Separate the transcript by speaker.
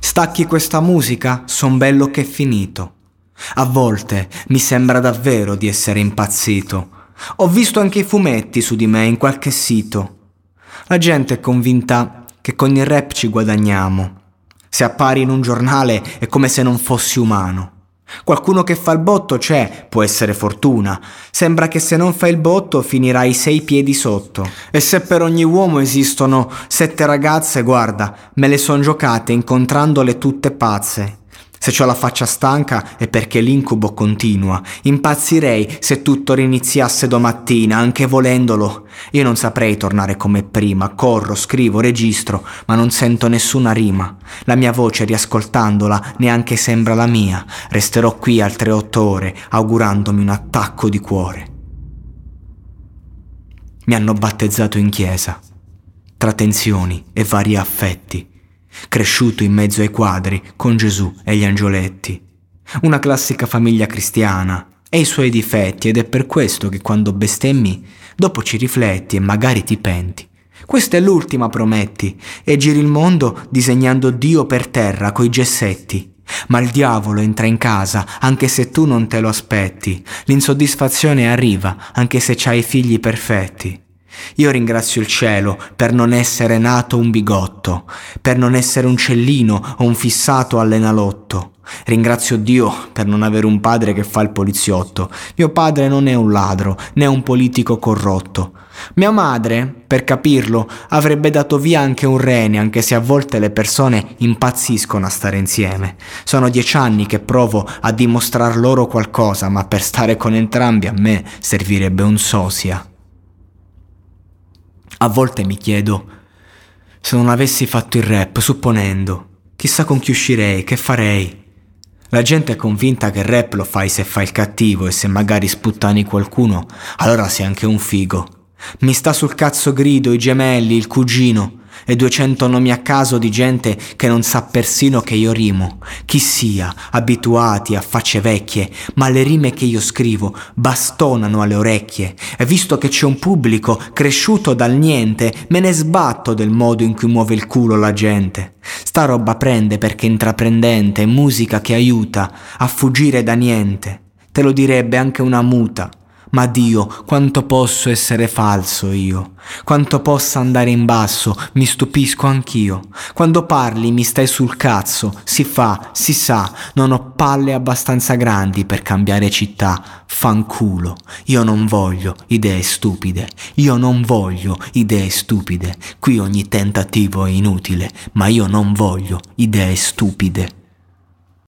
Speaker 1: Stacchi questa musica, son bello che è finito. A volte mi sembra davvero di essere impazzito. Ho visto anche i fumetti su di me in qualche sito. La gente è convinta che con il rap ci guadagniamo. Se appari in un giornale è come se non fossi umano. Qualcuno che fa il botto c'è, può essere fortuna. Sembra che se non fai il botto finirai sei piedi sotto. E se per ogni uomo esistono sette ragazze, guarda, me le son giocate incontrandole tutte pazze. Se ho la faccia stanca è perché l'incubo continua. Impazzirei se tutto riniziasse domattina, anche volendolo. Io non saprei tornare come prima. Corro, scrivo, registro, ma non sento nessuna rima. La mia voce, riascoltandola, neanche sembra la mia. Resterò qui altre otto ore, augurandomi un attacco di cuore. Mi hanno battezzato in chiesa, tra tensioni e vari affetti cresciuto in mezzo ai quadri con Gesù e gli angioletti. Una classica famiglia cristiana e i suoi difetti ed è per questo che quando bestemmi dopo ci rifletti e magari ti penti. Questa è l'ultima, prometti, e giri il mondo disegnando Dio per terra coi gessetti. Ma il diavolo entra in casa anche se tu non te lo aspetti. L'insoddisfazione arriva anche se c'hai figli perfetti. Io ringrazio il cielo per non essere nato un bigotto, per non essere un cellino o un fissato all'enalotto. Ringrazio Dio per non avere un padre che fa il poliziotto. Mio padre non è un ladro, né un politico corrotto. Mia madre, per capirlo, avrebbe dato via anche un rene, anche se a volte le persone impazziscono a stare insieme. Sono dieci anni che provo a dimostrar loro qualcosa, ma per stare con entrambi a me servirebbe un sosia. A volte mi chiedo, se non avessi fatto il rap, supponendo, chissà con chi uscirei, che farei. La gente è convinta che il rap lo fai se fai il cattivo e se magari sputtani qualcuno, allora sei anche un figo. Mi sta sul cazzo grido, i gemelli, il cugino e 200 nomi a caso di gente che non sa persino che io rimo. Chi sia, abituati a facce vecchie, ma le rime che io scrivo bastonano alle orecchie. E visto che c'è un pubblico cresciuto dal niente, me ne sbatto del modo in cui muove il culo la gente. Sta roba prende perché intraprendente, musica che aiuta a fuggire da niente. Te lo direbbe anche una muta. Ma Dio, quanto posso essere falso io, quanto possa andare in basso, mi stupisco anch'io. Quando parli mi stai sul cazzo, si fa, si sa, non ho palle abbastanza grandi per cambiare città, fanculo. Io non voglio idee stupide, io non voglio idee stupide. Qui ogni tentativo è inutile, ma io non voglio idee stupide.